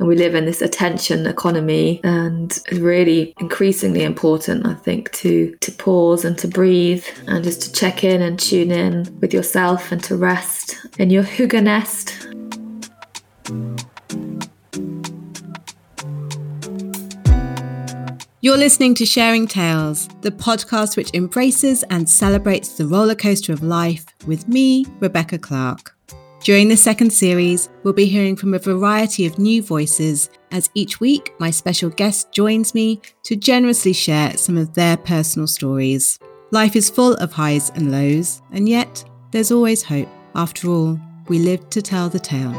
And we live in this attention economy and it's really increasingly important, I think, to, to pause and to breathe and just to check in and tune in with yourself and to rest in your hygge nest. You're listening to Sharing Tales, the podcast which embraces and celebrates the roller coaster of life with me, Rebecca Clark. During the second series, we'll be hearing from a variety of new voices as each week my special guest joins me to generously share some of their personal stories. Life is full of highs and lows, and yet there's always hope. After all, we live to tell the tale.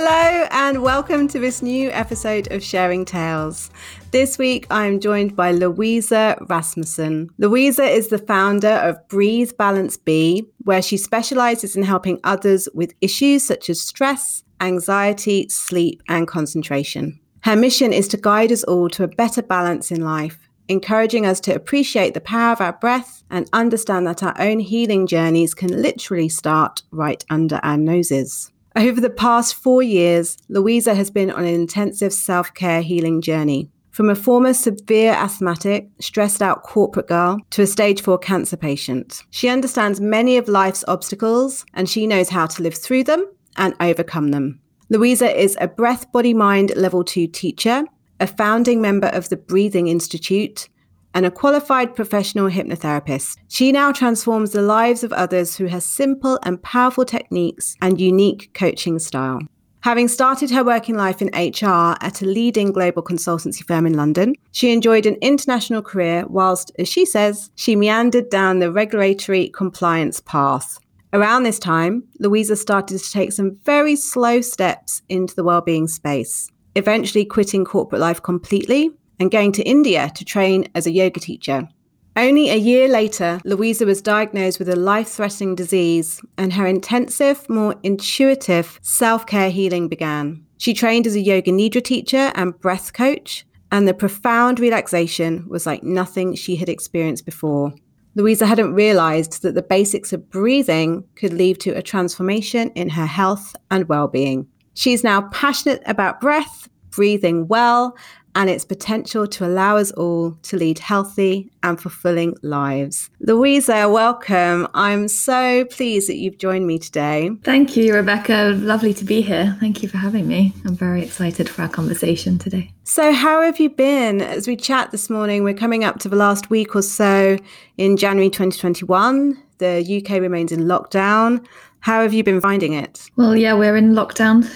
Hello, and welcome to this new episode of Sharing Tales. This week, I'm joined by Louisa Rasmussen. Louisa is the founder of Breathe Balance B, where she specializes in helping others with issues such as stress, anxiety, sleep, and concentration. Her mission is to guide us all to a better balance in life, encouraging us to appreciate the power of our breath and understand that our own healing journeys can literally start right under our noses. Over the past four years, Louisa has been on an intensive self care healing journey. From a former severe asthmatic, stressed out corporate girl to a stage four cancer patient. She understands many of life's obstacles and she knows how to live through them and overcome them. Louisa is a breath, body, mind level two teacher, a founding member of the Breathing Institute, and a qualified professional hypnotherapist. She now transforms the lives of others through her simple and powerful techniques and unique coaching style. Having started her working life in HR at a leading global consultancy firm in London, she enjoyed an international career whilst, as she says, she meandered down the regulatory compliance path. Around this time, Louisa started to take some very slow steps into the well-being space, eventually quitting corporate life completely and going to India to train as a yoga teacher. Only a year later, Louisa was diagnosed with a life threatening disease, and her intensive, more intuitive self care healing began. She trained as a yoga nidra teacher and breath coach, and the profound relaxation was like nothing she had experienced before. Louisa hadn't realized that the basics of breathing could lead to a transformation in her health and well being. She's now passionate about breath, breathing well, and its potential to allow us all to lead healthy and fulfilling lives. Louisa, welcome. I'm so pleased that you've joined me today. Thank you, Rebecca. Lovely to be here. Thank you for having me. I'm very excited for our conversation today. So, how have you been? As we chat this morning, we're coming up to the last week or so in January 2021. The UK remains in lockdown. How have you been finding it? Well, yeah, we're in lockdown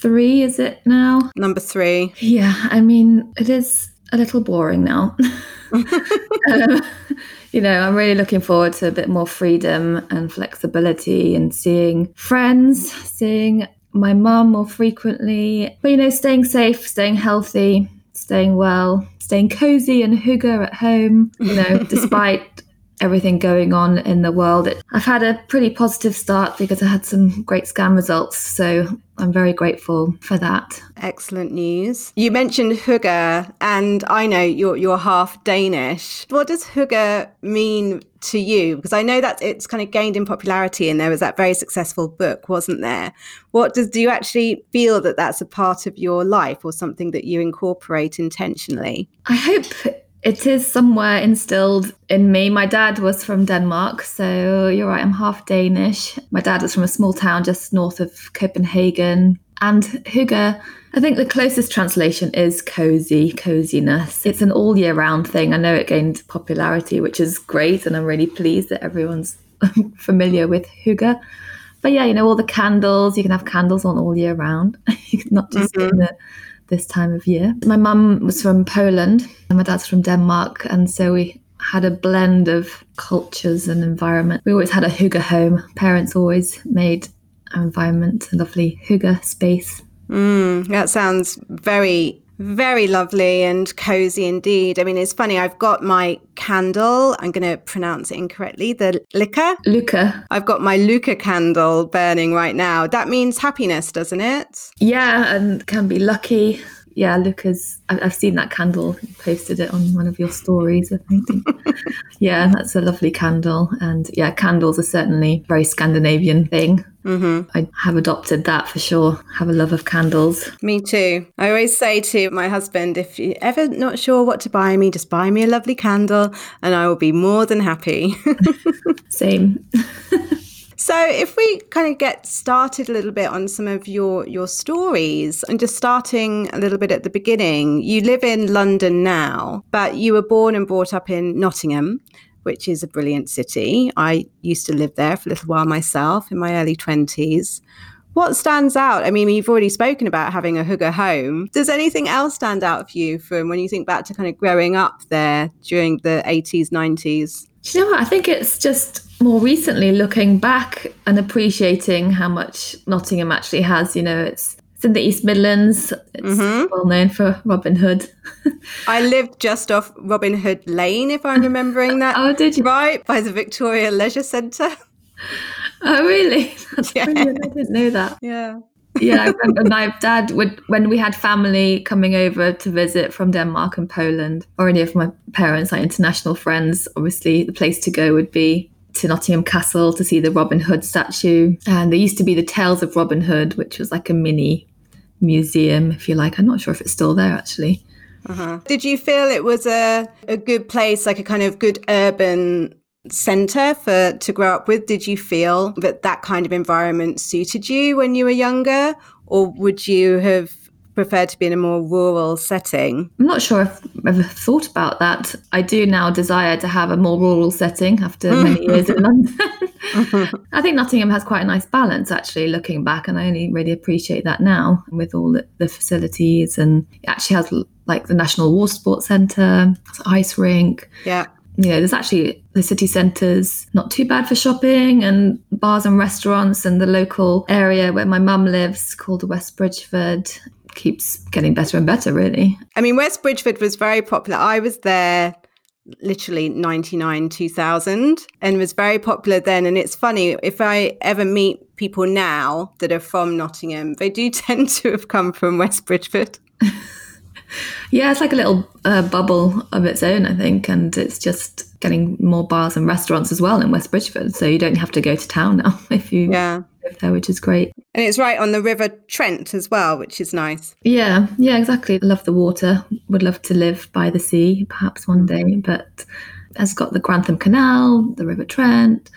three, is it now? Number three. Yeah, I mean, it is a little boring now. um, you know, I'm really looking forward to a bit more freedom and flexibility and seeing friends, seeing my mum more frequently. But, you know, staying safe, staying healthy, staying well, staying cozy and hygge at home, you know, despite everything going on in the world. I've had a pretty positive start because I had some great scan results. So I'm very grateful for that. Excellent news. You mentioned hygge, and I know you're, you're half Danish. What does hygge mean to you? Because I know that it's kind of gained in popularity and there was that very successful book, wasn't there? What does, do you actually feel that that's a part of your life or something that you incorporate intentionally? I hope it is somewhere instilled in me. My dad was from Denmark, so you're right, I'm half Danish. My dad was from a small town just north of Copenhagen. And hygge, I think the closest translation is cozy, coziness. It's an all year round thing. I know it gained popularity, which is great, and I'm really pleased that everyone's familiar with hygge. But yeah, you know, all the candles, you can have candles on all year round, not just mm-hmm. in the this time of year. My mum was from Poland and my dad's from Denmark. And so we had a blend of cultures and environment. We always had a hygge home. Parents always made our environment a lovely hygge space. Mm, that sounds very very lovely and cozy indeed. I mean, it's funny. I've got my candle. I'm going to pronounce it incorrectly. The Lykke. Lykke. I've got my Lykke candle burning right now. That means happiness, doesn't it? Yeah, and can be lucky. Yeah, Luca's, I've seen that candle, posted it on one of your stories, I think. yeah, that's a lovely candle. And yeah, candles are certainly a very Scandinavian thing. Mm-hmm. I have adopted that for sure. Have a love of candles. Me too. I always say to my husband, if you're ever not sure what to buy me, just buy me a lovely candle and I will be more than happy. Same. So, if we kind of get started a little bit on some of your your stories, and just starting a little bit at the beginning, you live in London now, but you were born and brought up in Nottingham, which is a brilliant city. I used to live there for a little while myself in my early twenties. What stands out? I mean, you've already spoken about having a hygge home. Does anything else stand out for you from when you think back to kind of growing up there during the 80s, 90s? You know what? I think it's just more recently looking back and appreciating how much Nottingham actually has. You know, it's it's in the East Midlands. It's mm-hmm. well known for Robin Hood. I lived just off Robin Hood Lane, if I'm remembering that. oh, did you? Right by the Victoria Leisure Centre. Oh, really? That's yeah. brilliant. I didn't know that. Yeah yeah, I remember my dad would when we had family coming over to visit from Denmark and Poland, or any of my parents, like international friends. Obviously, the place to go would be to Nottingham Castle to see the Robin Hood statue. And there used to be the Tales of Robin Hood, which was like a mini museum, if you like. I'm not sure if it's still there actually. Uh-huh. Did you feel it was a, a good place, like a kind of good urban center for to grow up with did you feel that that kind of environment suited you when you were younger? Or would you have preferred to be in a more rural setting? I'm not sure if i've ever thought about that. I do now desire to have a more rural setting after many years in london. I think nottingham has quite a nice balance actually looking back and i only really appreciate that now with all the, the facilities and it actually has like the national water sports centre ice rink. Yeah you know, there's actually the city centres not too bad for shopping and bars and restaurants and the local area where my mum lives called West Bridgford keeps getting better and better really. I mean West Bridgford was very popular. I was there literally 99 2000 and was very popular then and it's funny if i ever meet people now that are from nottingham they do tend to have come from west bridgford yeah, it's like a little uh, bubble of its own, I think, and it's just getting more bars and restaurants as well in West Bridgford. So you don't have to go to town now if you yeah. live there, which is great. And it's right on the River Trent as well, which is nice. Yeah, yeah, exactly. I love the water. Would love to live by the sea, perhaps one day, but has got the Grantham Canal, the River Trent,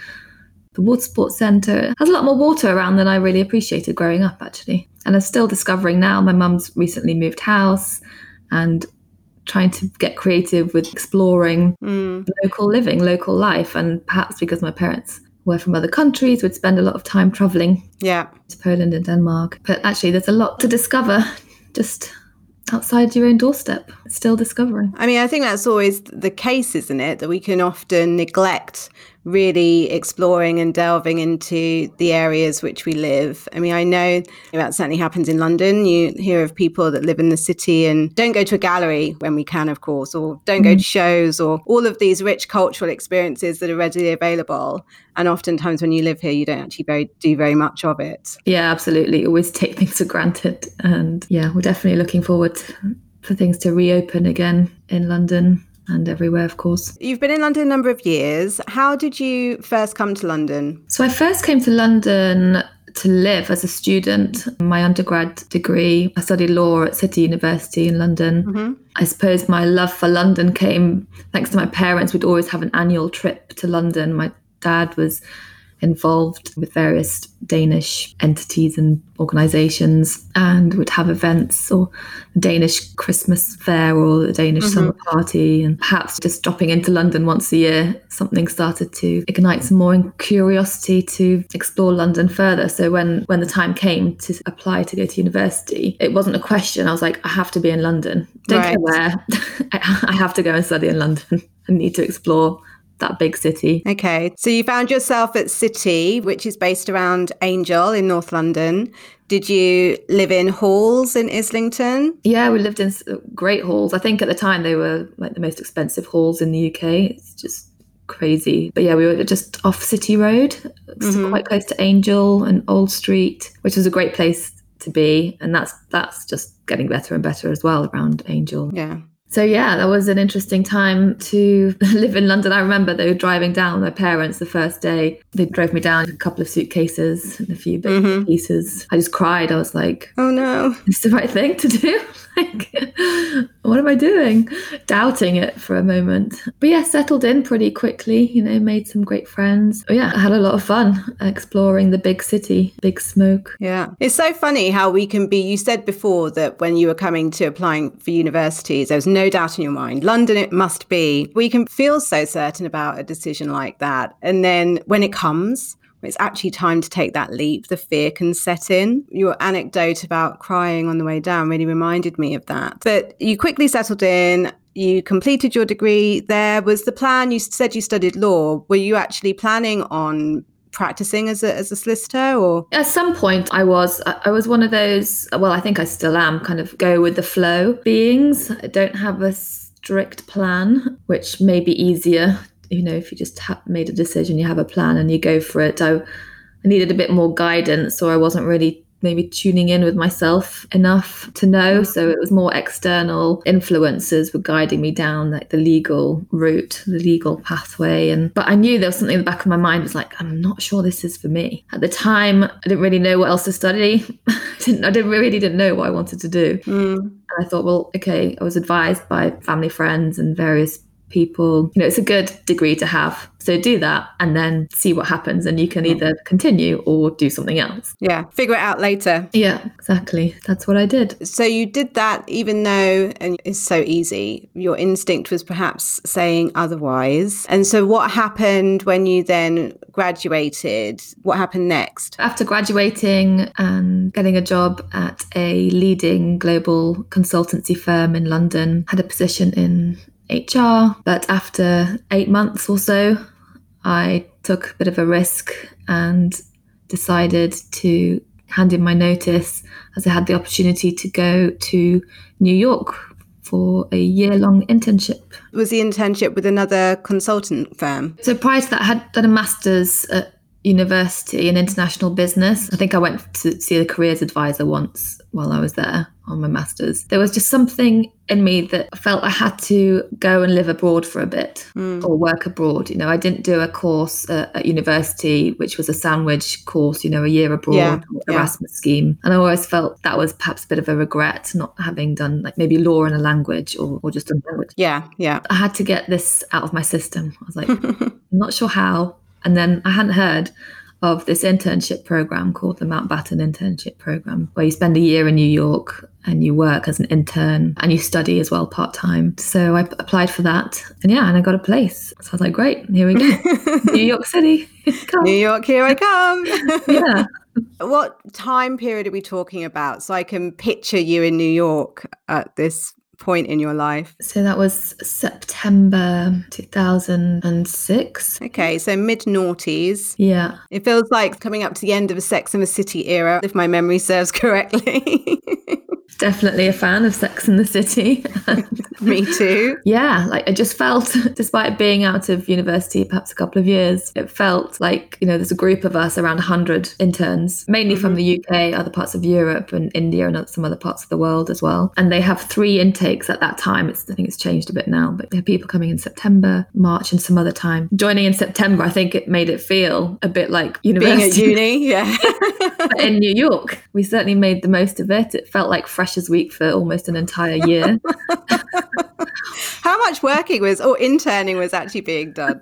the Water Sports Centre. Has a lot more water around than I really appreciated growing up, actually. And I'm still discovering now. My mum's recently moved house and trying to get creative with exploring mm. local living, local life. And perhaps because my parents were from other countries, would spend a lot of time traveling yeah. to Poland and Denmark. But actually, there's a lot to discover just outside your own doorstep, still discovering. I mean, I think that's always the case, isn't it? That we can often neglect really exploring and delving into the areas which we live. I mean, I know that certainly happens in London. You hear of people that live in the city and don't go to a gallery when we can, of course, or don't go to mm. shows or all of these rich cultural experiences that are readily available. And oftentimes when you live here, you don't actually very, do very much of it. Yeah, absolutely. Always take things for granted. And yeah, we're definitely looking forward for things to reopen again in London and everywhere, of course. You've been in London a number of years. How did you first come to London? So I first came to London to live as a student. My undergrad degree, I studied law at City University in London. Mm-hmm. I suppose my love for London came thanks to my parents. We'd always have an annual trip to London. My dad was involved with various Danish entities and organizations and would have events or Danish Christmas fair or the Danish mm-hmm. summer party and perhaps just dropping into London once a year something started to ignite some more curiosity to explore London further so when when the time came to apply to go to university it wasn't a question I was like I have to be in London don't right. care where I have to go and study in London I need to explore that big city. Okay. So you found yourself at City, which is based around Angel in North London. Did you live in halls in Islington? Yeah, we lived in great halls. I think at the time they were like the most expensive halls in the UK. It's just crazy. But yeah, we were just off City Road, mm-hmm. quite close to Angel and Old Street, which was a great place to be. And that's that's just getting better and better as well around Angel. Yeah. So yeah, that was an interesting time to live in London. I remember they were driving down. With my parents the first day they drove me down with a couple of suitcases and a few big mm-hmm. pieces. I just cried. I was like, "Oh no, it's the right thing to do." like, what am I doing? Doubting it for a moment. But yeah, settled in pretty quickly. You know, made some great friends. But yeah, I had a lot of fun exploring the big city, big smoke. Yeah, it's so funny how we can be. You said before that when you were coming to applying for universities, there was no no doubt in your mind, London it must be. We can feel so certain about a decision like that. And then when it comes, it's actually time to take that leap, the fear can set in. Your anecdote about crying on the way down really reminded me of that. But you quickly settled in. You completed your degree. There was the plan. You said you studied law. Were you actually planning on practicing as a, as a solicitor or at some point i was i was one of those well i think i still am kind of go with the flow beings i don't have a strict plan which may be easier you know if you just have made a decision you have a plan and you go for it i, I needed a bit more guidance or i wasn't really maybe tuning in with myself enough to know. So it was more external influences were guiding me down like the legal route, the legal pathway. And but I knew there was something in the back of my mind was like, I'm not sure this is for me. At the time, I didn't really know what else to study. I didn't I didn't really didn't know what I wanted to do. Mm. And I thought, well, okay, I was advised by family friends and various people. You know, it's a good degree to have. So do that and then see what happens. And you can either continue or do something else. Yeah, figure it out later. Yeah, exactly. That's what I did. So you did that even though, and it's so easy, your instinct was perhaps saying otherwise. And so what happened when you then graduated? What happened next? After graduating and getting a job at a leading global consultancy firm in London, had a position in HR. But after eight months or so, I took a bit of a risk and decided to hand in my notice as I had the opportunity to go to New York for a year long internship. Was the internship with another consultant firm? So prior to that, I had done a master's at university in international business. I think I went to see a careers advisor once while I was there on my master's. There was just something in me that felt I had to go and live abroad for a bit mm. or work abroad. You know, I didn't do a course uh, at university, which was a sandwich course, you know, a year abroad, yeah, Erasmus yeah. scheme. And I always felt that was perhaps a bit of a regret not having done like maybe law in a language or, or just a language. Yeah, yeah. I had to get this out of my system. I was like, I'm not sure how, and then I hadn't heard of this internship program called the Mountbatten Internship Program, where you spend a year in New York and you work as an intern and you study as well part time. So I applied for that, and yeah, and I got a place. So I was like, great, here we go, New York City, New York, here I come. yeah. What time period are we talking about? So I can picture you in New York at this point in your life? So that was September 2006. Okay, so mid noughties. Yeah. It feels like coming up to the end of a Sex and the City era, if my memory serves correctly. definitely a fan of Sex and the City. Me too. Yeah, like I just felt, despite being out of university perhaps a couple of years, it felt like, you know, there's a group of us, around 100 interns, mainly mm-hmm. from the UK, other parts of Europe and India and some other parts of the world as well. And they have three intakes at that time. It's, I think it's changed a bit now, but they have people coming in September, March, and some other time. Joining in September, I think it made it feel a bit like university. Being at uni, yeah. in New York, we certainly made the most of it. It felt like Freshers Week for almost an entire year. How much working was or interning was actually being done?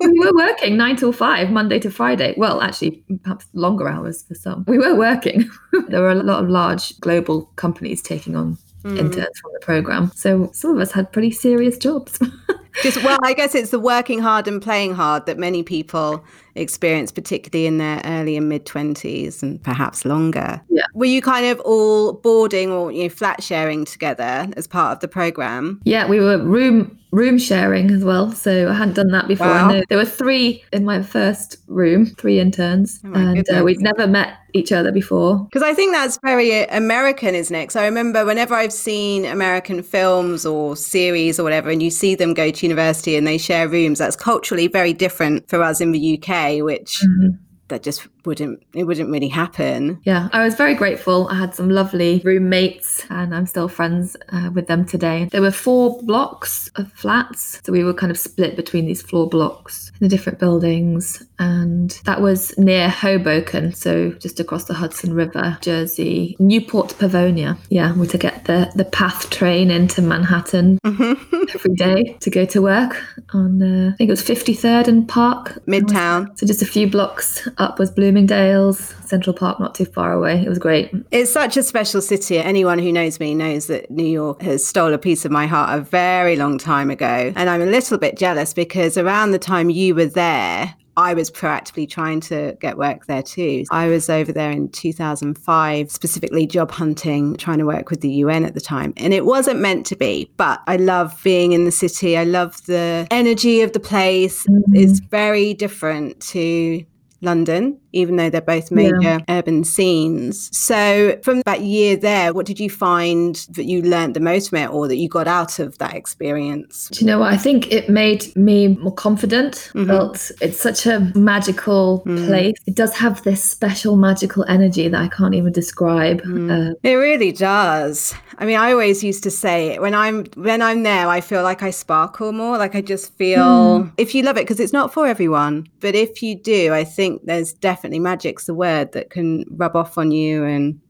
we were working nine till five, Monday to Friday. Well, actually, perhaps longer hours for some. We were working. there were a lot of large global companies taking on mm. interns from the program. So some of us had pretty serious jobs. Just well, I guess it's the working hard and playing hard that many people experience, particularly in their early and mid twenties, and perhaps longer. Yeah. Were you kind of all boarding or you know flat sharing together as part of the program? Yeah, we were room room sharing as well. So I hadn't done that before. Wow. there were three in my first room, three interns, oh and uh, we'd never met each other before. Because I think that's very American, isn't it? So I remember whenever I've seen American films or series or whatever, and you see them go to university and they share rooms, that's culturally very different for us in the UK, which. Mm-hmm that just wouldn't it wouldn't really happen. Yeah, I was very grateful. I had some lovely roommates, and I'm still friends uh, with them today. There were four blocks of flats, so we were kind of split between these floor blocks in the different buildings, and that was near Hoboken, so just across the Hudson River, Jersey, Newport Pavonia. Yeah, we to get the the PATH train into Manhattan every day to go to work on uh, I think it was 53rd and Park, Midtown. So just a few blocks up was Bloomingdale's, Central Park, not too far away. It was great. It's such a special city. Anyone who knows me knows that New York has stole a piece of my heart a very long time ago. And I'm a little bit jealous because around the time you were there, I was proactively trying to get work there too. I was over there in 2005, specifically job hunting, trying to work with the UN at the time. And it wasn't meant to be, but I love being in the city. I love the energy of the place. Mm-hmm. It's very different to London, even though they're both major yeah. urban scenes. So, from that year there, what did you find that you learned the most from it or that you got out of that experience? Do you know what? I think it made me more confident. Mm-hmm. Felt it's such a magical mm. place. It does have this special magical energy that I can't even describe. Mm. Uh, it really does. I mean, I always used to say when I'm when I'm there, I feel like I sparkle more. Like I just feel mm. if you love it because it's not for everyone, but if you do, I think there's definitely magic's the word that can rub off on you and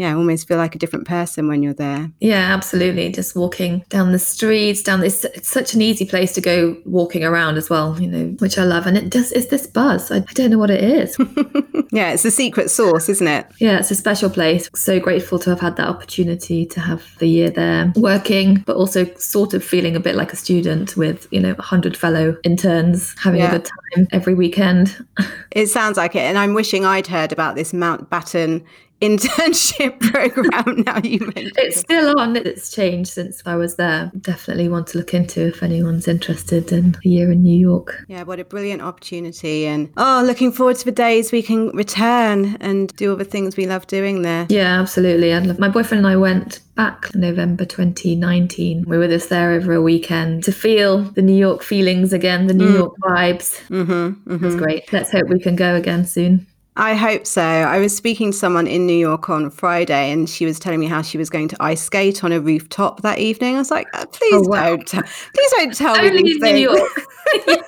yeah, almost feel like a different person when you're there. Yeah, absolutely. Just walking down the streets, down this, it's such an easy place to go walking around as well, you know, which I love. And it just is this buzz. I, I don't know what it is. yeah, it's a secret sauce, isn't it? Yeah, it's a special place. So grateful to have had that opportunity to have the year there working, but also sort of feeling a bit like a student with, you know, 100 fellow interns having yeah. a good time every weekend. it sounds like it. And I'm wishing I'd heard about this Mountbatten internship program now you mentioned it's still on it's changed since i was there definitely want to look into if anyone's interested in a year in new york yeah what a brilliant opportunity and oh looking forward to the days we can return and do all the things we love doing there yeah absolutely i my boyfriend and i went back November 2019. We were just there over a weekend to feel the New York feelings again, the New mm. York vibes. Mm-hmm, mm-hmm. It was great. Let's hope we can go again soon. I hope so. I was speaking to someone in New York on Friday, and she was telling me how she was going to ice skate on a rooftop that evening. I was like, oh, "Please oh, wow. don't, please don't tell Only me these in New York."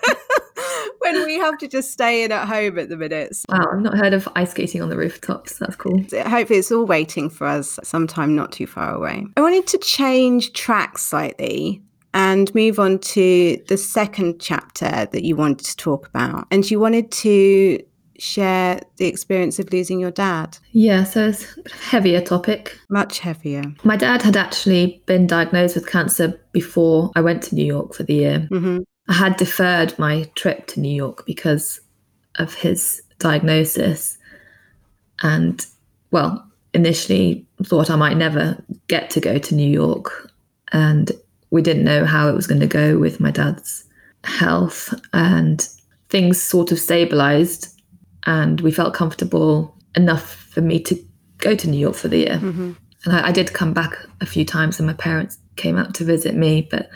when we have to just stay in at home at the minutes. Wow, I've not heard of ice skating on the rooftops. That's cool. Hopefully, it's all waiting for us sometime not too far away. I wanted to change track slightly and move on to the second chapter that you wanted to talk about. And you wanted to share the experience of losing your dad? Yeah, so it's a heavier topic. Much heavier. My dad had actually been diagnosed with cancer before I went to New York for the year. Mm-hmm. I had deferred my trip to New York because of his diagnosis. And, well, initially thought I might never get to go to New York. And we didn't know how it was going to go with my dad's health. And things sort of stabilized and we felt comfortable enough for me to go to New York for the year. Mm-hmm. And I, I, did come back a few times, and my parents came out to visit me. But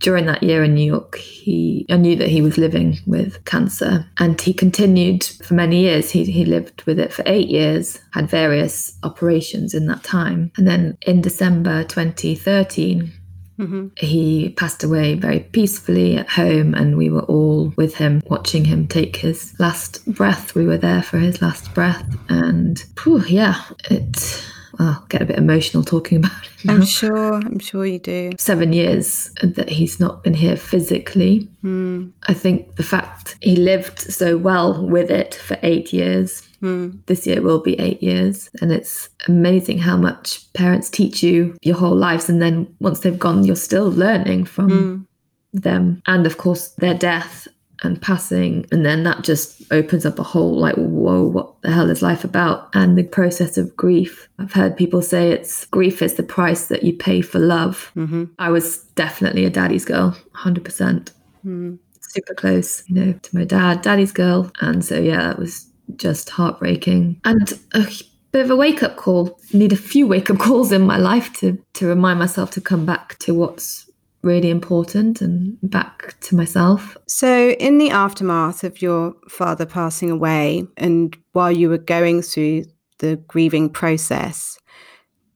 during that year in New York, he I knew that he was living with cancer, and he continued for many years. He he lived with it for eight years, had various operations in that time, and then in December 2013 Mm-hmm. He passed away very peacefully at home, and we were all with him, watching him take his last breath. We were there for his last breath, and whew, yeah, it. Well, get a bit emotional talking about it. Now. I'm sure. I'm sure you do. Seven years that he's not been here physically. Mm. I think the fact he lived so well with it for eight years Mm. This year will be eight years. And it's amazing how much parents teach you your whole lives. And then once they've gone, you're still learning from mm. them. And of course, their death and passing. And then that just opens up a whole like, whoa, what the hell is life about? And the process of grief. I've heard people say it's grief is the price that you pay for love. Mm-hmm. I was definitely a daddy's girl, 100%. Mm. Super close, you know, to my dad, daddy's girl. And so, yeah, that was just heartbreaking and a bit of a wake up call. Need a few wake up calls in my life to to remind myself to come back to what's really important and back to myself. So, in the aftermath of your father passing away, and while you were going through the grieving process,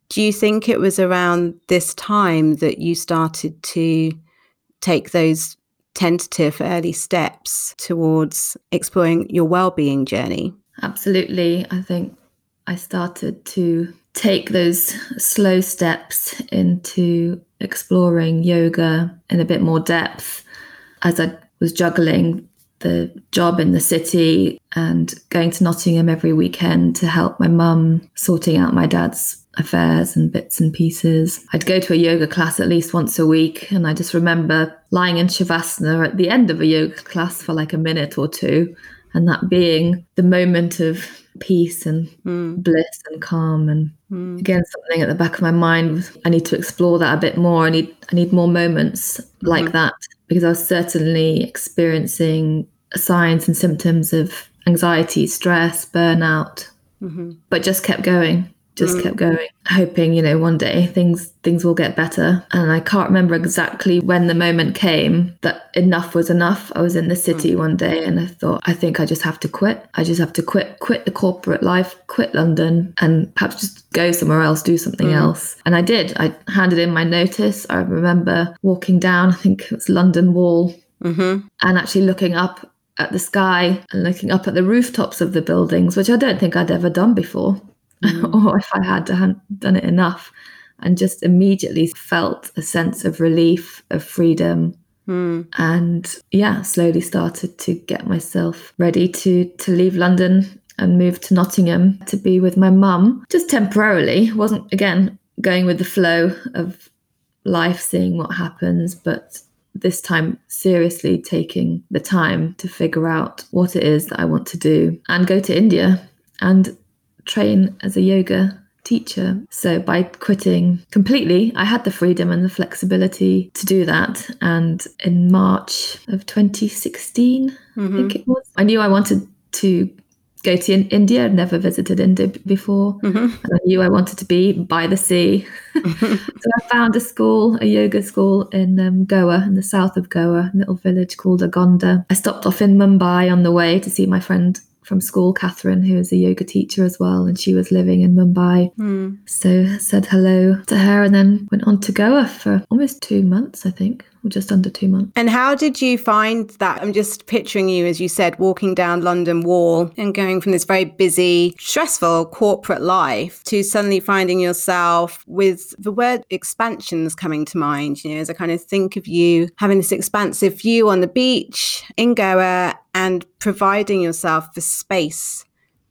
do you think it was around this time that you started to take those tentative early steps towards exploring your well-being journey? Absolutely. I think I started to take those slow steps into exploring yoga in a bit more depth as I was juggling the job in the city and going to Nottingham every weekend to help my mum sorting out my dad's affairs and bits and pieces. I'd go to a yoga class at least once a week, and I just remember lying in Shavasana at the end of a yoga class for like a minute or two, and that being the moment of peace and mm. bliss and calm. And mm. again, something at the back of my mind was I need to explore that a bit more. I need I need more moments mm-hmm. like that because I was certainly experiencing signs and symptoms of anxiety, stress, burnout, mm-hmm. but just kept going just mm. kept going hoping you know one day things things will get better and i can't remember exactly when the moment came that enough was enough i was in the city mm. one day and i thought i think i just have to quit i just have to quit quit the corporate life quit london and perhaps just go somewhere else do something mm. else and i did i handed in my notice i remember walking down i think it was london wall mm-hmm. and actually looking up at the sky and looking up at the rooftops of the buildings which i don't think i'd ever done before mm. or if I had done it enough, and just immediately felt a sense of relief, of freedom. Mm. And yeah, slowly started to get myself ready to to leave London and move to Nottingham to be with my mum, just temporarily. wasn't again going with the flow of life, seeing what happens, but this time seriously taking the time to figure out what it is that I want to do and go to India and train as a yoga teacher. So by quitting completely, I had the freedom and the flexibility to do that. And in March of 2016, mm-hmm. I think it was, I knew I wanted to go to in- India. I'd never visited India before. Mm-hmm. And I knew I wanted to be by the sea. Mm-hmm. so I found a school, a yoga school in um, Goa, in the south of Goa, a little village called Agonda. I stopped off in Mumbai on the way to see my friend from school, Catherine, who is a yoga teacher as well, and she was living in Mumbai. Mm. So said hello to her and then went on to Goa for almost two months, I think, just under two months. And how did you find that? I'm just picturing you, as you said, walking down London Wall and going from this very busy, stressful corporate life to suddenly finding yourself with the word expansions coming to mind. You know, as I kind of think of you having this expansive view on the beach in Goa and providing yourself the space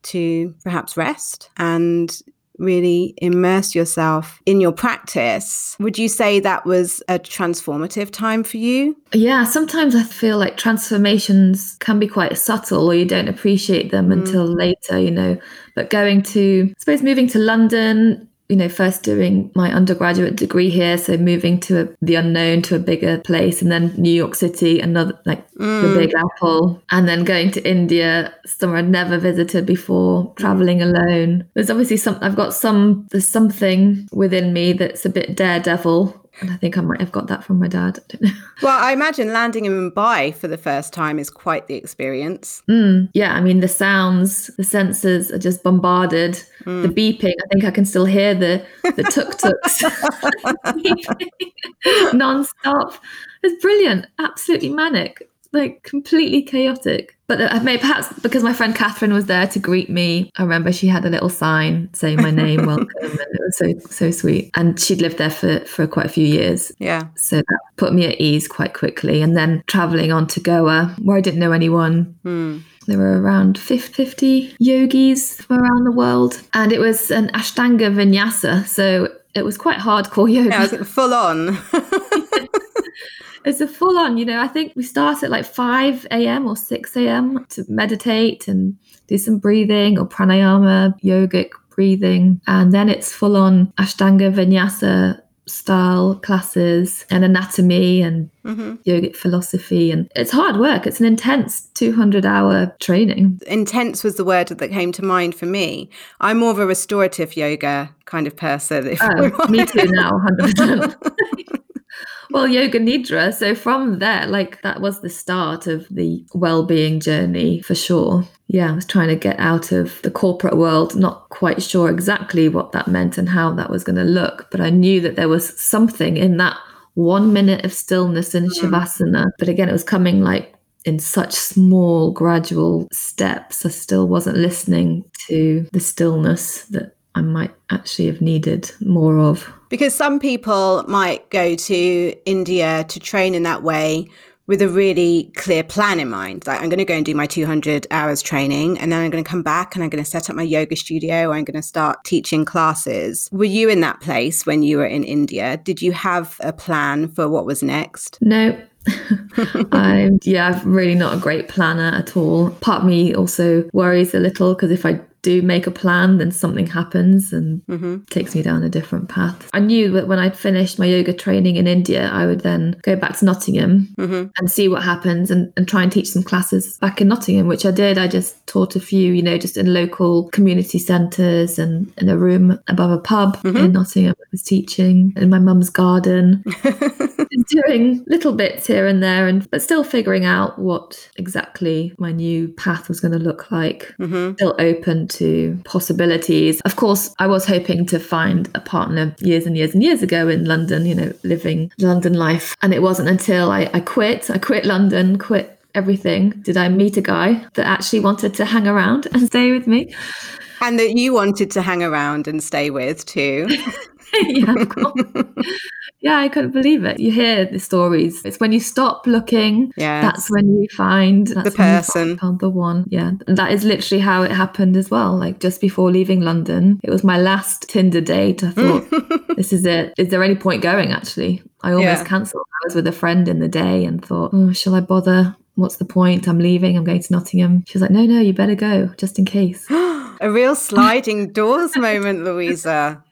to perhaps rest and really immerse yourself in your practice. Would you say that was a transformative time for you? Yeah, sometimes I feel like transformations can be quite subtle or you don't appreciate them mm. until later, you know. But going to, I suppose, moving to London, you know, first doing my undergraduate degree here, so moving to a, the unknown to a bigger place, and then New York City, another like mm. the Big Apple, and then going to India, somewhere I'd never visited before, traveling alone. There's obviously some, I've got some, there's something within me that's a bit daredevil and I think I might have got that from my dad. I don't know. Well, I imagine landing in Mumbai for the first time is quite the experience. Mm, yeah, I mean, the sounds, the senses are just bombarded. Mm. The beeping, I think I can still hear the, the tuk tuks non-stop. It's brilliant, absolutely manic like completely chaotic. But I may perhaps because my friend Catherine was there to greet me. I remember she had a little sign saying my name, welcome, and it was so so sweet. And she'd lived there for for quite a few years. Yeah. So that put me at ease quite quickly. And then traveling on to Goa, where I didn't know anyone. Mm. There were around 50 yogis from around the world, and it was an Ashtanga vinyasa. So it was quite hardcore yoga. Yeah, full on. it's a full on, you know, I think we start at like 5 a.m. or 6 a.m. to meditate and do some breathing or pranayama, yogic breathing. And then it's full on Ashtanga Vinyasa style classes and anatomy and mm-hmm. yogic philosophy and it's hard work it's an intense 200 hour training intense was the word that came to mind for me i'm more of a restorative yoga kind of person oh, me too now 100% well, yoga nidra. So from there, like that was the start of the well-being journey for sure. Yeah, I was trying to get out of the corporate world, not quite sure exactly what that meant and how that was going to look, but I knew that there was something in that one minute of stillness in mm. shavasana. But again, it was coming like in such small, gradual steps. I still wasn't listening to the stillness that I might actually have needed more of. Because some people might go to India to train in that way with a really clear plan in mind. Like, I'm going to go and do my 200 hours training, and then I'm going to come back and I'm going to set up my yoga studio. I'm going to start teaching classes. Were you in that place when you were in India? Did you have a plan for what was next? No, I'm yeah, I'm really not a great planner at all. Part of me also worries a little because if I do make a plan, then something happens and mm-hmm. takes me down a different path. I knew that when I'd finished my yoga training in India, I would then go back to Nottingham mm-hmm. and see what happens and, and try and teach some classes back in Nottingham, which I did. I just taught a few, you know, just in local community centres and in a room above a pub mm-hmm. in Nottingham. I was teaching in my mum's garden. doing little bits here and there and but still figuring out what exactly my new path was going to look like mm-hmm. still open to possibilities. Of course, I was hoping to find a partner years and years and years ago in London, you know, living London life. And it wasn't until I, I quit, I quit London, quit everything, did I meet a guy that actually wanted to hang around and stay with me. And that you wanted to hang around and stay with too. yeah, of course. yeah, I couldn't believe it. You hear the stories. It's when you stop looking, yes. that's when you find the person, found the one. Yeah, and that is literally how it happened as well. Like just before leaving London, it was my last Tinder date. I thought, this is it. Is there any point going? Actually, I almost yeah. cancelled. I was with a friend in the day and thought, oh, shall I bother? What's the point? I'm leaving. I'm going to Nottingham. She was like, no, no, you better go just in case. a real sliding doors moment, Louisa.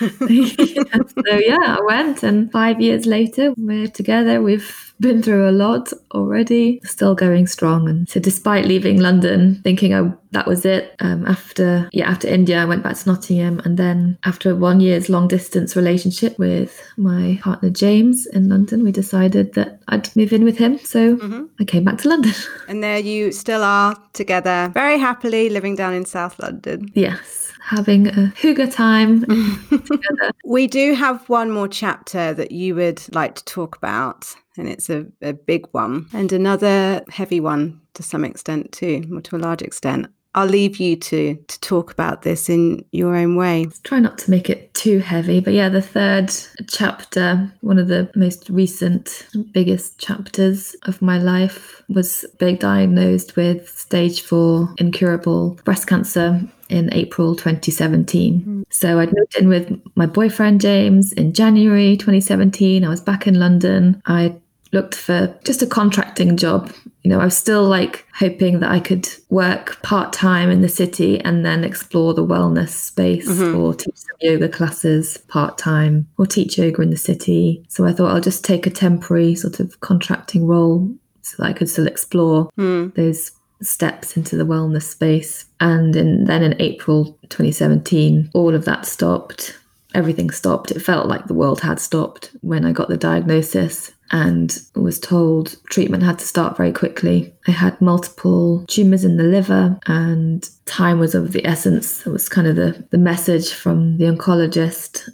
yeah, so yeah, I went, and five years later, we're together. We've been through a lot already, still going strong. And so, despite leaving London, thinking I, that was it, um, after yeah, after India, I went back to Nottingham, and then after one year's long distance relationship with my partner James in London, we decided that I'd move in with him. So mm-hmm. I came back to London. And there you still are together, very happily living down in South London. Yes having a hygge time together. We do have one more chapter that you would like to talk about, and it's a, a big one, and another heavy one to some extent too, or to a large extent. I'll leave you to to talk about this in your own way. Try not to make it too heavy, but yeah, the third chapter, one of the most recent, biggest chapters of my life, was being diagnosed with stage four incurable breast cancer in April 2017. Mm. So I'd moved in with my boyfriend James in January 2017. I was back in London. I looked for just a contracting job. You know, I was still like hoping that I could work part time in the city and then explore the wellness space mm-hmm. or teach some yoga classes part time or teach yoga in the city. So I thought I'll just take a temporary sort of contracting role so that I could still explore mm. those steps into the wellness space. And in, then in April 2017, all of that stopped. Everything stopped. It felt like the world had stopped when I got the diagnosis and was told treatment had to start very quickly. I had multiple tumours in the liver and time was of the essence. That was kind of the, the message from the oncologist.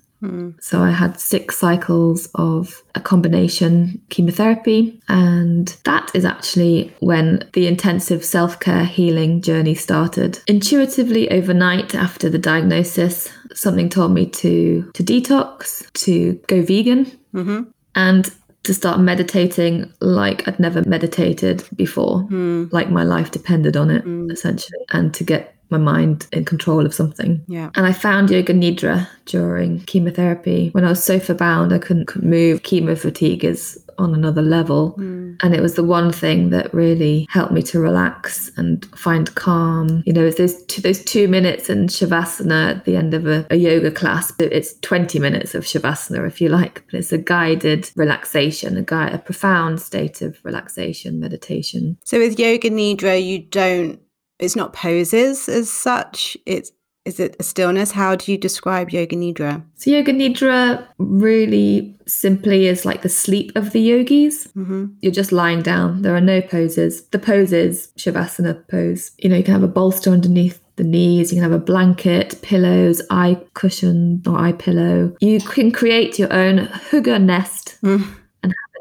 So I had six cycles of a combination chemotherapy, and that is actually when the intensive self care healing journey started. Intuitively, overnight after the diagnosis, something told me to to detox, to go vegan, mm-hmm. and to start meditating like I'd never meditated before, mm. like my life depended on it, mm. essentially, and to get my mind in control of something. Yeah. And I found yoga nidra during chemotherapy. When I was sofa bound, I couldn't, couldn't move. Chemo fatigue is on another level. Mm. And it was the one thing that really helped me to relax and find calm. You know, it's those two, those two minutes in Shavasana at the end of a, a yoga class. It's 20 minutes of Shavasana, if you like, but it's a guided relaxation, a, guide, a profound state of relaxation, meditation. So with Yoga Nidra, you don't, it's not poses as such. It's Is it a stillness? How do you describe Yoga Nidra? So, Yoga Nidra really simply is like the sleep of the yogis. Mm-hmm. You're just lying down. There are no poses. The poses Shavasana pose. You know, you can have a bolster underneath the knees. You can have a blanket, pillows, eye cushion or eye pillow. You can create your own hygge nest. Mm.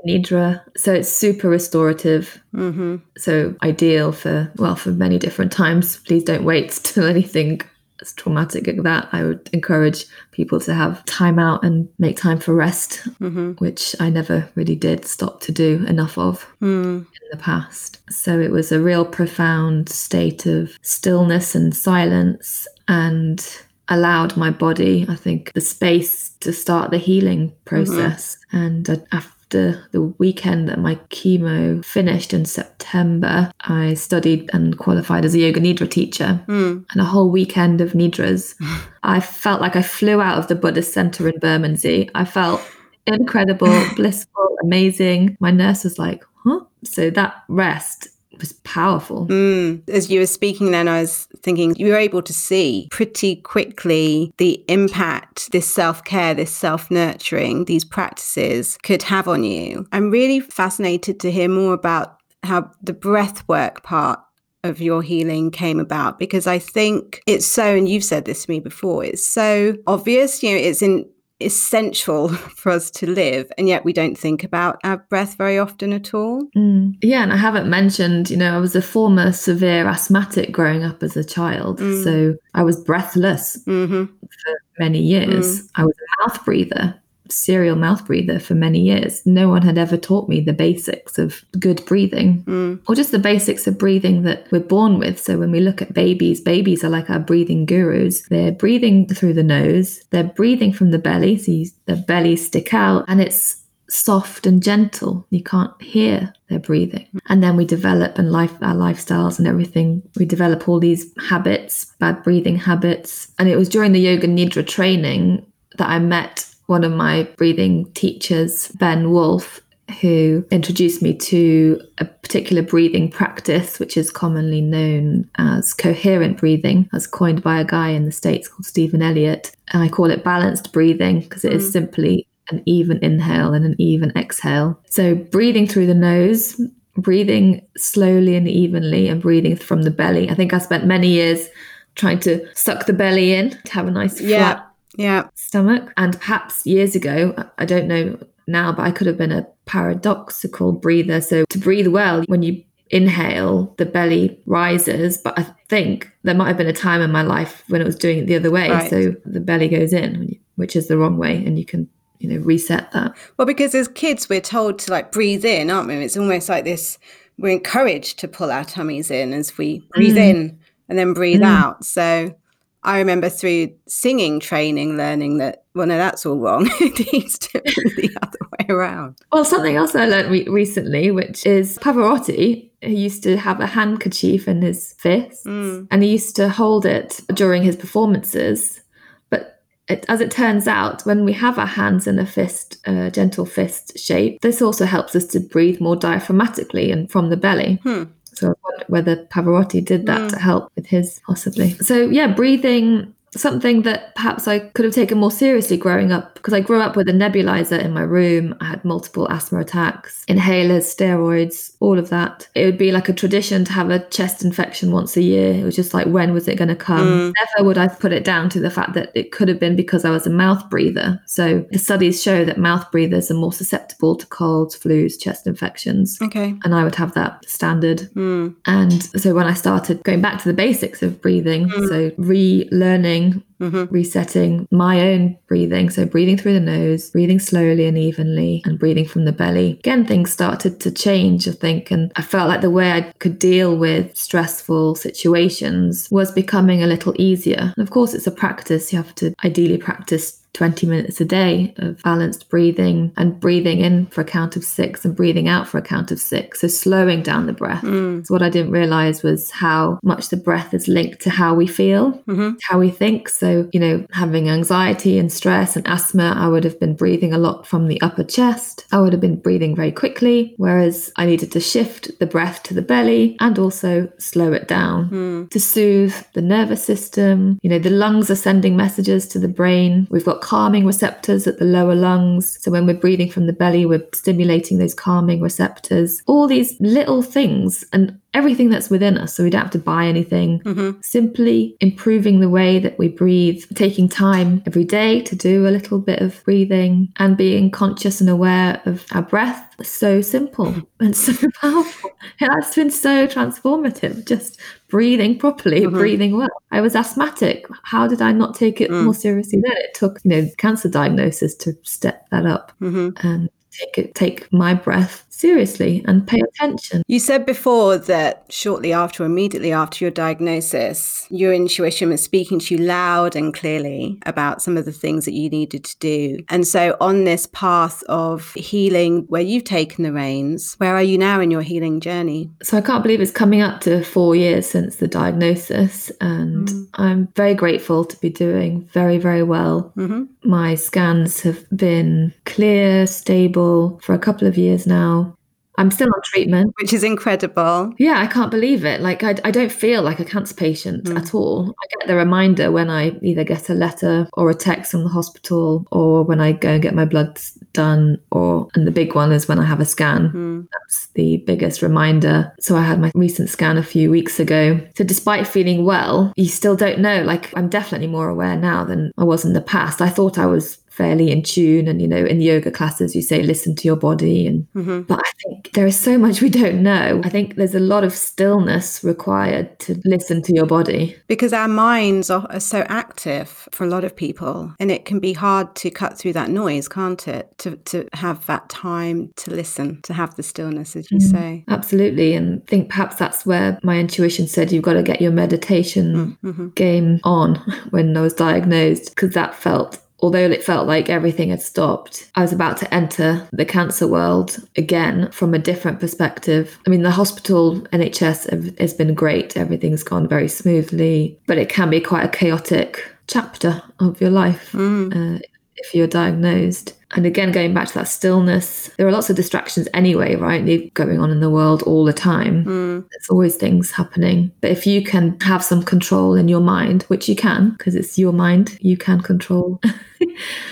And have a nidra, so it's super restorative. Mm-hmm. So ideal for well for many different times. Please don't wait till anything as traumatic as that, I would encourage people to have time out and make time for rest, mm-hmm. which I never really did stop to do enough of mm. in the past. So it was a real profound state of stillness and silence and allowed my body, I think, the space to start the healing process. Mm-hmm. And after after the weekend that my chemo finished in September, I studied and qualified as a yoga nidra teacher. Mm. And a whole weekend of nidras. I felt like I flew out of the Buddhist center in Bermondsey. I felt incredible, blissful, amazing. My nurse was like, huh? So that rest was powerful. Mm. As you were speaking then, I was thinking you were able to see pretty quickly the impact this self care, this self nurturing, these practices could have on you. I'm really fascinated to hear more about how the breath work part of your healing came about because I think it's so, and you've said this to me before, it's so obvious, you know, it's in essential for us to live and yet we don't think about our breath very often at all mm. yeah and i haven't mentioned you know i was a former severe asthmatic growing up as a child mm. so i was breathless mm-hmm. for many years mm. i was a mouth breather serial mouth breather for many years. No one had ever taught me the basics of good breathing mm. or just the basics of breathing that we're born with. So when we look at babies, babies are like our breathing gurus. They're breathing through the nose, they're breathing from the belly. So you, the belly stick out and it's soft and gentle. You can't hear their breathing. And then we develop and life our lifestyles and everything. We develop all these habits, bad breathing habits. And it was during the yoga nidra training that I met one of my breathing teachers, Ben Wolf, who introduced me to a particular breathing practice, which is commonly known as coherent breathing, as coined by a guy in the States called Stephen Elliott. And I call it balanced breathing because it mm. is simply an even inhale and an even exhale. So, breathing through the nose, breathing slowly and evenly, and breathing from the belly. I think I spent many years trying to suck the belly in to have a nice flat yeah stomach. And perhaps years ago, I don't know now, but I could have been a paradoxical breather. So to breathe well, when you inhale, the belly rises. But I think there might have been a time in my life when it was doing it the other way. Right. So the belly goes in, which is the wrong way. And you can you know reset that well because as kids we're told to like breathe in aren't we it's almost like this we're encouraged to pull our tummies in as we breathe mm. in and then breathe mm. out so I remember through singing training learning that, well, no, that's all wrong. it needs to be the other way around. Well, something else I learned re- recently, which is Pavarotti, who used to have a handkerchief in his fist mm. and he used to hold it during his performances. But it, as it turns out, when we have our hands in a fist, a gentle fist shape, this also helps us to breathe more diaphragmatically and from the belly. Hmm. So I wonder whether Pavarotti did that mm. to help with his possibly. So yeah, breathing something that perhaps I could have taken more seriously growing up because I grew up with a nebulizer in my room. I had multiple asthma attacks, inhalers, steroids, all of that. It would be like a tradition to have a chest infection once a year. It was just like, when was it going to come? Mm. Never would I put it down to the fact that it could have been because I was a mouth breather. So the studies show that mouth breathers are more susceptible to colds, flus, chest infections. Okay. And I would have that standard. Mm. And so when I started going back to the basics of breathing, mm. so relearning mm-hmm. resetting my own breathing. So, breathing through the nose, breathing slowly and evenly, and breathing from the belly. Again, things started to change, I think. And I felt like the way I could deal with stressful situations was becoming a little easier. And of course, it's a practice. You have to ideally practice 20 minutes a day of balanced breathing and breathing in for a count of six and breathing out for a count of six. So slowing down the breath. Mm. So what I didn't realize was how much the breath is linked to how we feel, hmm how we think. So, you know, having anxiety and stress and asthma, I would have been breathing a lot from the upper chest. I would have been breathing very quickly, whereas I needed to shift the breath to the belly and also slow it down Mm. to soothe the nervous system. You know, the lungs are sending messages to the brain. We've got calming receptors at the lower lungs. So when we're breathing from the belly, we're stimulating those calming receptors. All these little things and everything that's within us. So we don't have to buy anything. hmm Simply improving the way that we breathe, taking time every day to do a little bit of breathing and being conscious and aware of our breath. So simple and so powerful. It has been so transformative, just breathing properly, Mhm. breathing well. I was asthmatic. How did I not take it Mm. more seriously then? It took, you know, cancer diagnosis to step that up hmm and take it, take my breath seriously and pay attention. You said before that shortly after, immediately after your diagnosis, your intuition was speaking to you loud and clearly about some of the things that you needed to do. And so, on this path of healing, where you've taken the reins, where are you now in your healing journey? So I can't believe it's coming up to four years since the diagnosis, and Mm. I'm very grateful to be doing very, very well. hmm My scans have been clear, stable for a couple of years now. I'm still on treatment. Which is incredible. Yeah, I can't believe it. Like, I, I don't feel like a cancer patient Mm. at all. I get the reminder when I either get a letter or a text from the hospital or when I go and get my blood done, or, and the big one is when I have a scan. Mm. That's the biggest reminder. So I had my recent scan a few weeks ago. So despite feeling well, you still don't know. Like I'm definitely more aware now than I was in the past. I thought I was fairly in tune and you know in yoga classes you say listen to your body and hmm but I think there is so much we don't know. I think there's a lot of stillness required to listen to your body. Because our minds are, are so active for a lot of people, and it can be hard to cut through that noise, can't it? To, to have that time to listen, to have the stillness, as you Mm. say. Absolutely. And I think perhaps that's where my intuition said you've got to get your meditation Mm-hmm. game on when I was diagnosed because that felt although it felt like everything had stopped I was about to enter the cancer world again from a different perspective I mean the hospital NHS have- has been great everything's gone very smoothly but it can be quite a chaotic chapter of your life Mm. uh, if you're diagnosed. And again, going back to that stillness, there are lots of distractions anyway, right? They're going on in the world all the time. Mm. There's always things happening. But if you can have some control in your mind, which you can, because it's your mind, you can control.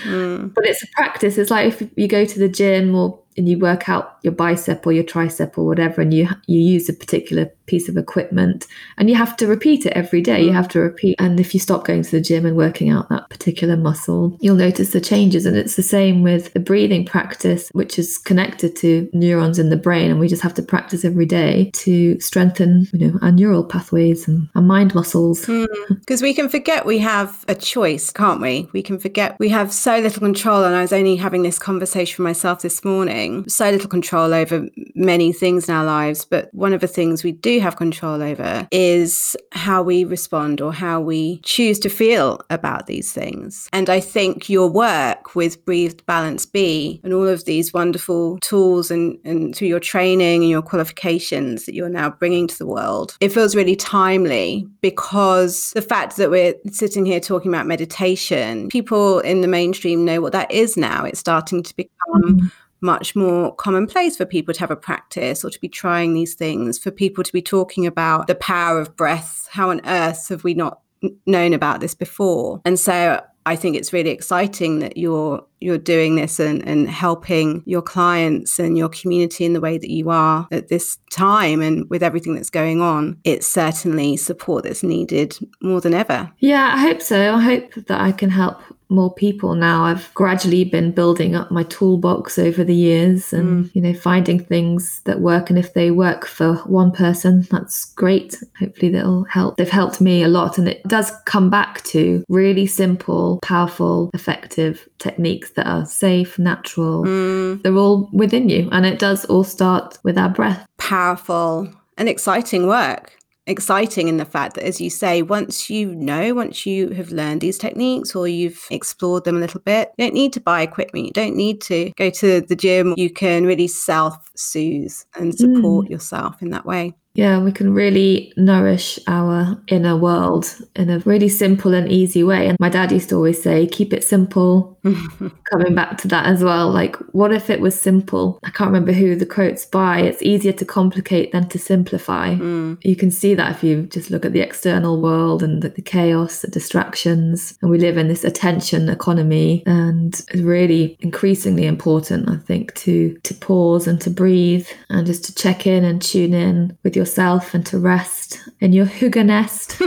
Mm. but it's a practice. It's like if you go to the gym or and you work out your bicep or your tricep or whatever, and you you use a particular piece of equipment, and you have to repeat it every day. You have to repeat. And if you stop going to the gym and working out that particular muscle, you'll notice the changes. And it's the same with the breathing practice, which is connected to neurons in the brain, and we just have to practice every day to strengthen, you know, our neural pathways and our mind muscles. Because we can forget we have a choice, can't we? We can forget we have so little control. And I was only having this conversation for myself this morning so little control over many things in our lives. But one of the things we do have control over is how we respond or how we choose to feel about these things. And I think your work with Breathed Balance B and all of these wonderful tools and, and through your training and your qualifications that you're now bringing to the world, it feels really timely because the fact that we're sitting here talking about meditation, people in the mainstream know what that is now. It's starting to become mm. much more commonplace for people to have a practice or to be trying these things, for people to be talking about the power of breath. How on earth have we not known about this before? And so I think it's really exciting that you're you're doing this and, and helping your clients and your community in the way that you are at this time and with everything that's going on. It's certainly support that's needed more than ever. Yeah, I hope so. I hope that I can help more people now. I've gradually been building up my toolbox over the years and, mm. you know, finding things that work. And if they work for one person, that's great. Hopefully they'll help. They've helped me a lot. And it does come back to really simple, powerful, effective techniques that are safe, natural. Mm, They're all within you. And it does all start with our breath. powerful and exciting work. exciting in the fact that, as you say, once you know, once you have learned these techniques or you've explored them a little bit, you don't need to buy equipment. You don't need to go to the gym. You can really self soothe and support mm. yourself in that way. Yeah, we can really nourish our inner world in a really simple and easy way. And my dad used to always say, keep it simple. Coming back to that as well. Like, what if it was simple? I can't remember who the quote's by. It's easier to complicate than to simplify. Mm. You can see that if you just look at the external world and the, the chaos, the distractions. And we live in this attention economy. And it's really increasingly important, I think, to, to pause and to breathe and just to check in and tune in with your yourself and to rest in your hygge nest.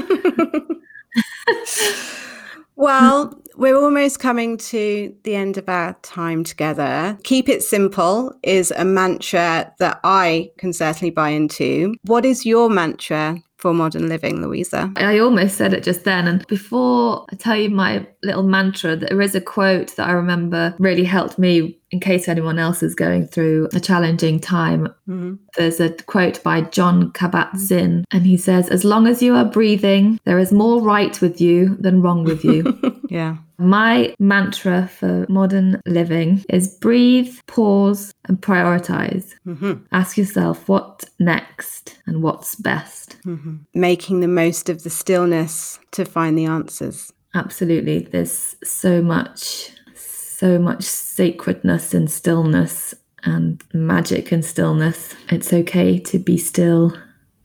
well, we're almost coming to the end of our time together. Keep it simple is a mantra that I can certainly buy into. What is your mantra for modern living, Louisa? I almost said it just then. And before I tell you my little mantra, there is a quote that I remember really helped me in case anyone else is going through a challenging time. Mm-hmm. There's a quote by Jon Kabat-Zinn, and he says, As long as you are breathing, there is more right with you than wrong with you. yeah. My mantra for modern living is breathe, pause, and prioritize. Mm-hmm. Ask yourself what next and what's best. Mm-hmm. Making the most of the stillness to find the answers. Absolutely. There's so much, so much sacredness in stillness and magic and stillness. It's okay to be still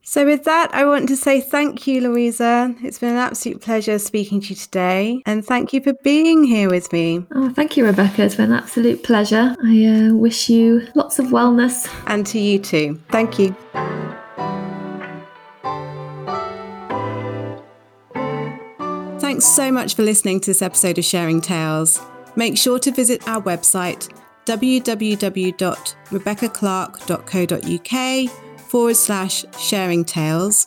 so, with that, I want to say thank you, Louisa. It's been an absolute pleasure speaking to you today. And thank you for being here with me. Oh, thank you, Rebecca. It's been an absolute pleasure. I uh, wish you lots of wellness. And to you too. Thank you. Thanks so much for listening to this episode of Sharing Tales. Make sure to visit our website www.rebeccaclark.co.uk forward slash sharing tales,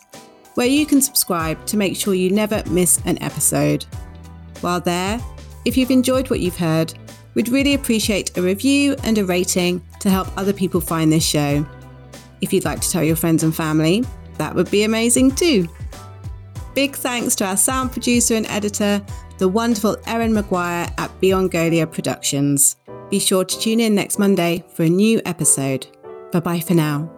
where you can subscribe to make sure you never miss an episode. While there, if you've enjoyed what you've heard, we'd really appreciate a review and a rating to help other people find this show. If you'd like to tell your friends and family, that would be amazing too. Big thanks to our sound producer and editor, the wonderful Erin Maguire at Beyond Golia Productions. Be sure to tune in next Monday for a new episode. Bye bye for now.